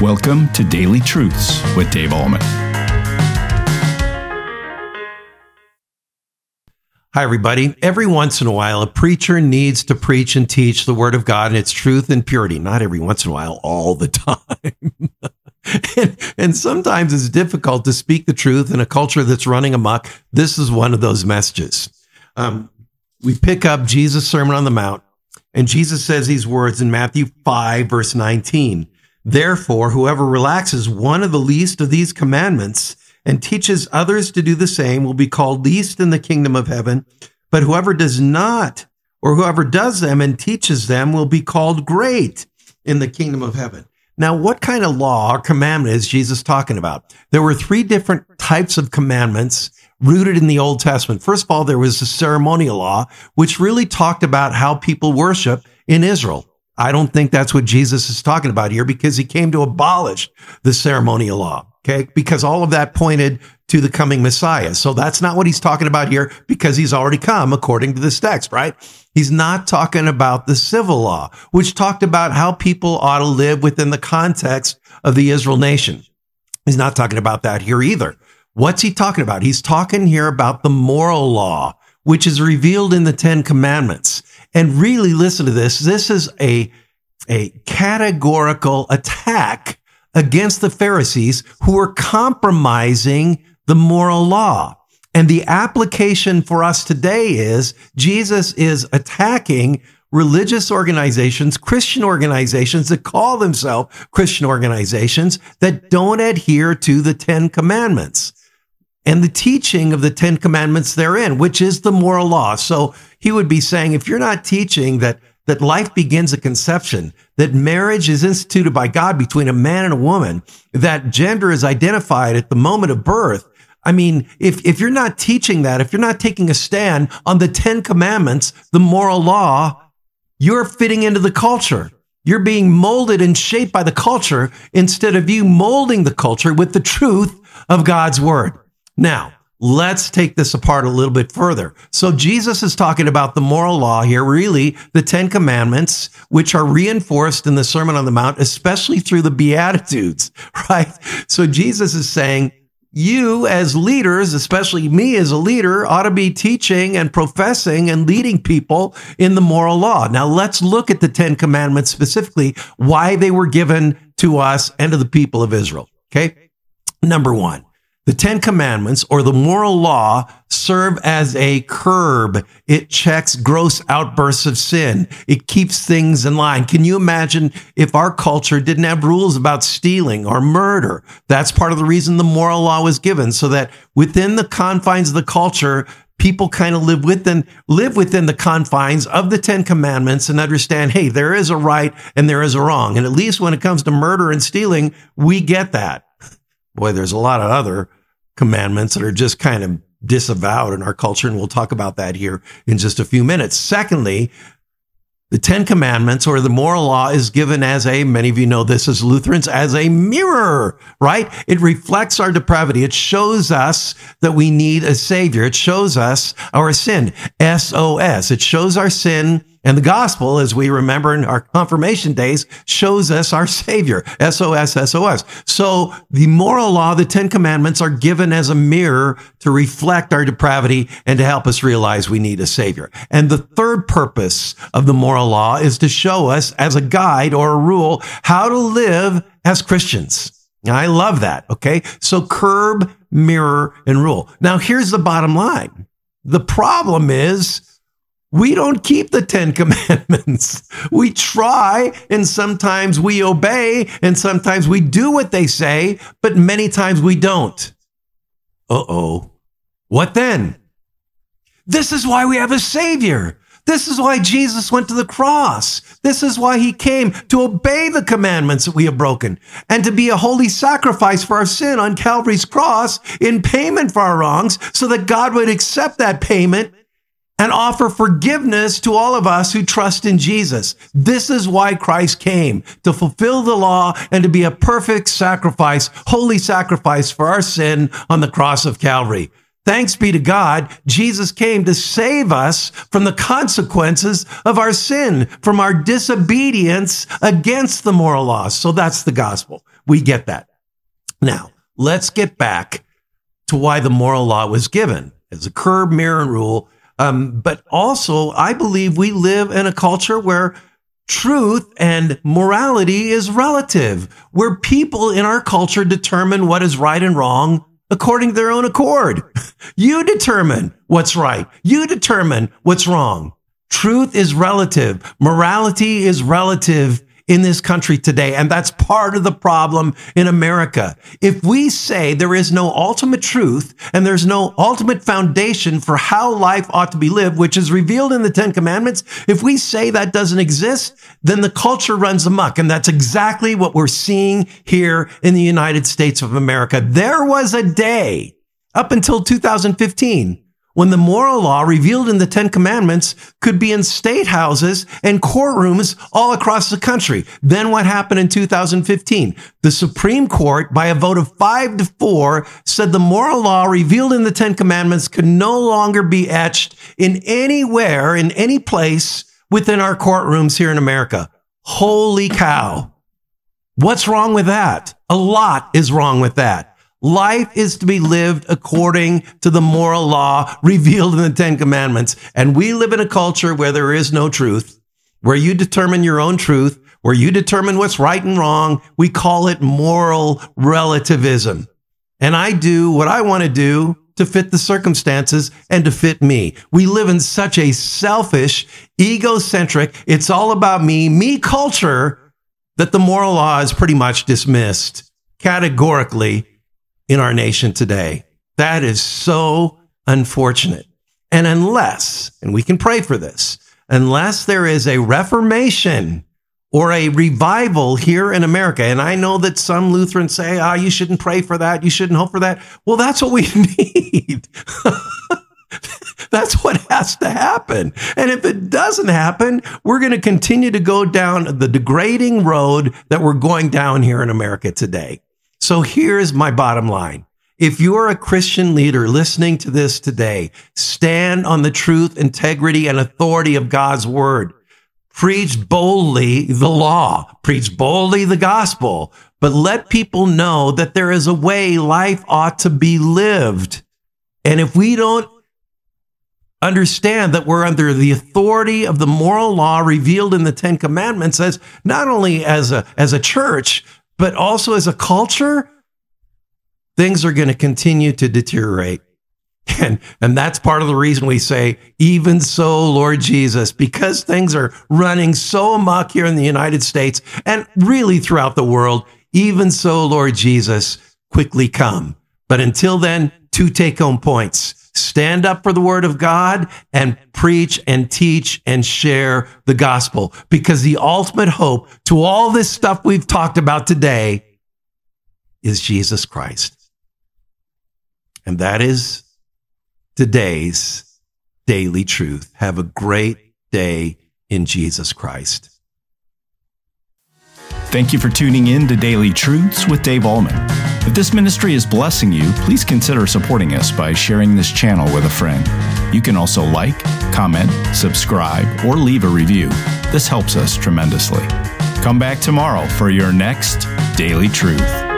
Welcome to Daily Truths with Dave Ahlman. Hi, everybody. Every once in a while, a preacher needs to preach and teach the word of God and its truth and purity. Not every once in a while, all the time. and, and, sometimes it's difficult to speak the truth in a culture that's running amok. This is one of those messages. Um, we pick up Jesus' Sermon on the Mount, and Jesus says these words in Matthew 5, verse 19. Therefore, whoever relaxes one of the least of these commandments and teaches others to do the same will be called least in the kingdom of heaven. But whoever does not, or whoever does them and teaches them will be called great in the kingdom of heaven. Now, what kind of law or commandment is Jesus talking about? There were three different types of commandments rooted in the Old Testament. First of all, there was the ceremonial law, which really talked about how people worship in Israel. I don't think that's what Jesus is talking about here because he came to abolish the ceremonial law. Okay. Because all of that pointed to the coming Messiah. So that's not what he's talking about here because he's already come according to this text, right? He's not talking about the civil law, which talked about how people ought to live within the context of the Israel nation. He's not talking about that here either. What's he talking about? He's talking here about the moral law, which is revealed in the Ten Commandments. And really listen to this. This is a, a categorical attack against the Pharisees who were compromising the moral law. And the application for us today is Jesus is attacking religious organizations, Christian organizations that call themselves Christian organizations that don't adhere to the Ten Commandments and the teaching of the Ten Commandments therein, which is the moral law. So he would be saying, if you're not teaching that that life begins at conception, that marriage is instituted by God between a man and a woman, that gender is identified at the moment of birth. I mean, if, if you're not teaching that, if you're not taking a stand on the 10 commandments, the moral law, you're fitting into the culture. You're being molded and shaped by the culture instead of you molding the culture with the truth of God's word. Now, Let's take this apart a little bit further. So Jesus is talking about the moral law here, really the 10 commandments, which are reinforced in the Sermon on the Mount, especially through the Beatitudes, right? So Jesus is saying, you as leaders, especially me as a leader, ought to be teaching and professing and leading people in the moral law. Now let's look at the 10 commandments specifically, why they were given to us and to the people of Israel. Okay. Number one, the Ten Commandments or the moral law serve as a curb. It checks gross outbursts of sin. It keeps things in line. Can you imagine if our culture didn't have rules about stealing or murder? That's part of the reason the moral law was given so that within the confines of the culture, people kind of live within live within the confines of the 10 commandments and understand hey there is a right and there is a wrong and at least when it comes to murder and stealing we get that Boy, there's a lot of other commandments that are just kind of disavowed in our culture. And we'll talk about that here in just a few minutes. Secondly, the Ten Commandments or the moral law is given as a, many of you know this as Lutherans, as a mirror, right? It reflects our depravity. It shows us that we need a savior. It shows us our sin. SOS. It shows our sin and the gospel, as we remember in our confirmation days, shows us our Savior. SOS, SOS. So the moral law, the Ten Commandments are given as a mirror to reflect our depravity and to help us realize we need a Savior. And the third purpose of the moral law is to show us as a guide or a rule how to live as Christians. I love that. Okay. So curb, mirror, and rule. Now here's the bottom line. The problem is we don't keep the Ten Commandments. We try, and sometimes we obey, and sometimes we do what they say, but many times we don't. Uh oh. What then? This is why we have a Savior. This is why Jesus went to the cross. This is why he came to obey the commandments that we have broken and to be a holy sacrifice for our sin on Calvary's cross in payment for our wrongs so that God would accept that payment and offer forgiveness to all of us who trust in Jesus. This is why Christ came to fulfill the law and to be a perfect sacrifice, holy sacrifice for our sin on the cross of Calvary. Thanks be to God, Jesus came to save us from the consequences of our sin, from our disobedience against the moral laws. So that's the gospel. We get that. Now, let's get back to why the moral law was given as a curb, mirror, and rule. Um, but also, I believe we live in a culture where truth and morality is relative, where people in our culture determine what is right and wrong according to their own accord. You determine what's right. You determine what's wrong. Truth is relative. Morality is relative in this country today. And that's part of the problem in America. If we say there is no ultimate truth and there's no ultimate foundation for how life ought to be lived, which is revealed in the Ten Commandments, if we say that doesn't exist, then the culture runs amok. And that's exactly what we're seeing here in the United States of America. There was a day up until 2015 when the moral law revealed in the Ten Commandments could be in state houses and courtrooms all across the country. Then what happened in 2015? The Supreme Court, by a vote of five to four, said the moral law revealed in the Ten Commandments could no longer be etched in anywhere, in any place within our courtrooms here in America. Holy cow. What's wrong with that? A lot is wrong with that. Life is to be lived according to the moral law revealed in the Ten Commandments. And we live in a culture where there is no truth, where you determine your own truth, where you determine what's right and wrong. We call it moral relativism. And I do what I want to do to fit the circumstances and to fit me. We live in such a selfish, egocentric, it's all about me, me culture that the moral law is pretty much dismissed categorically in our nation today. That is so unfortunate. And unless, and we can pray for this, unless there is a reformation or a revival here in America, and I know that some Lutherans say, ah, oh, you shouldn't pray for that, you shouldn't hope for that. Well, that's what we need. That's what has to happen. And if it doesn't happen, we're going to continue to go down the degrading road that we're going down here in America today. So here's my bottom line. If you're a Christian leader listening to this today, stand on the truth, integrity, and authority of God's word. Preach boldly the law, preach boldly the gospel, but let people know that there is a way life ought to be lived. And if we don't understand that we're under the authority of the moral law revealed in the Ten Commandments as not only as a, as a church, but also as a culture, things are going to continue to deteriorate. And, and that's part of the reason we say, even so, Lord Jesus, because things are running so amok here in the United States and really throughout the world, even so, Lord Jesus, quickly come. But until then, two take home points. Stand up for the word of God and preach and teach and share the gospel because the ultimate hope to all this stuff we've talked about today is Jesus Christ. And that is today's daily truth. Have a great day in Jesus Christ. Thank you for tuning in to Daily Truths with Dave Ahlman. If this ministry is blessing you, please consider supporting us by sharing this channel with a friend. You can also like, comment, subscribe, or leave a review. This helps us tremendously. Come back tomorrow for your next Daily Truth.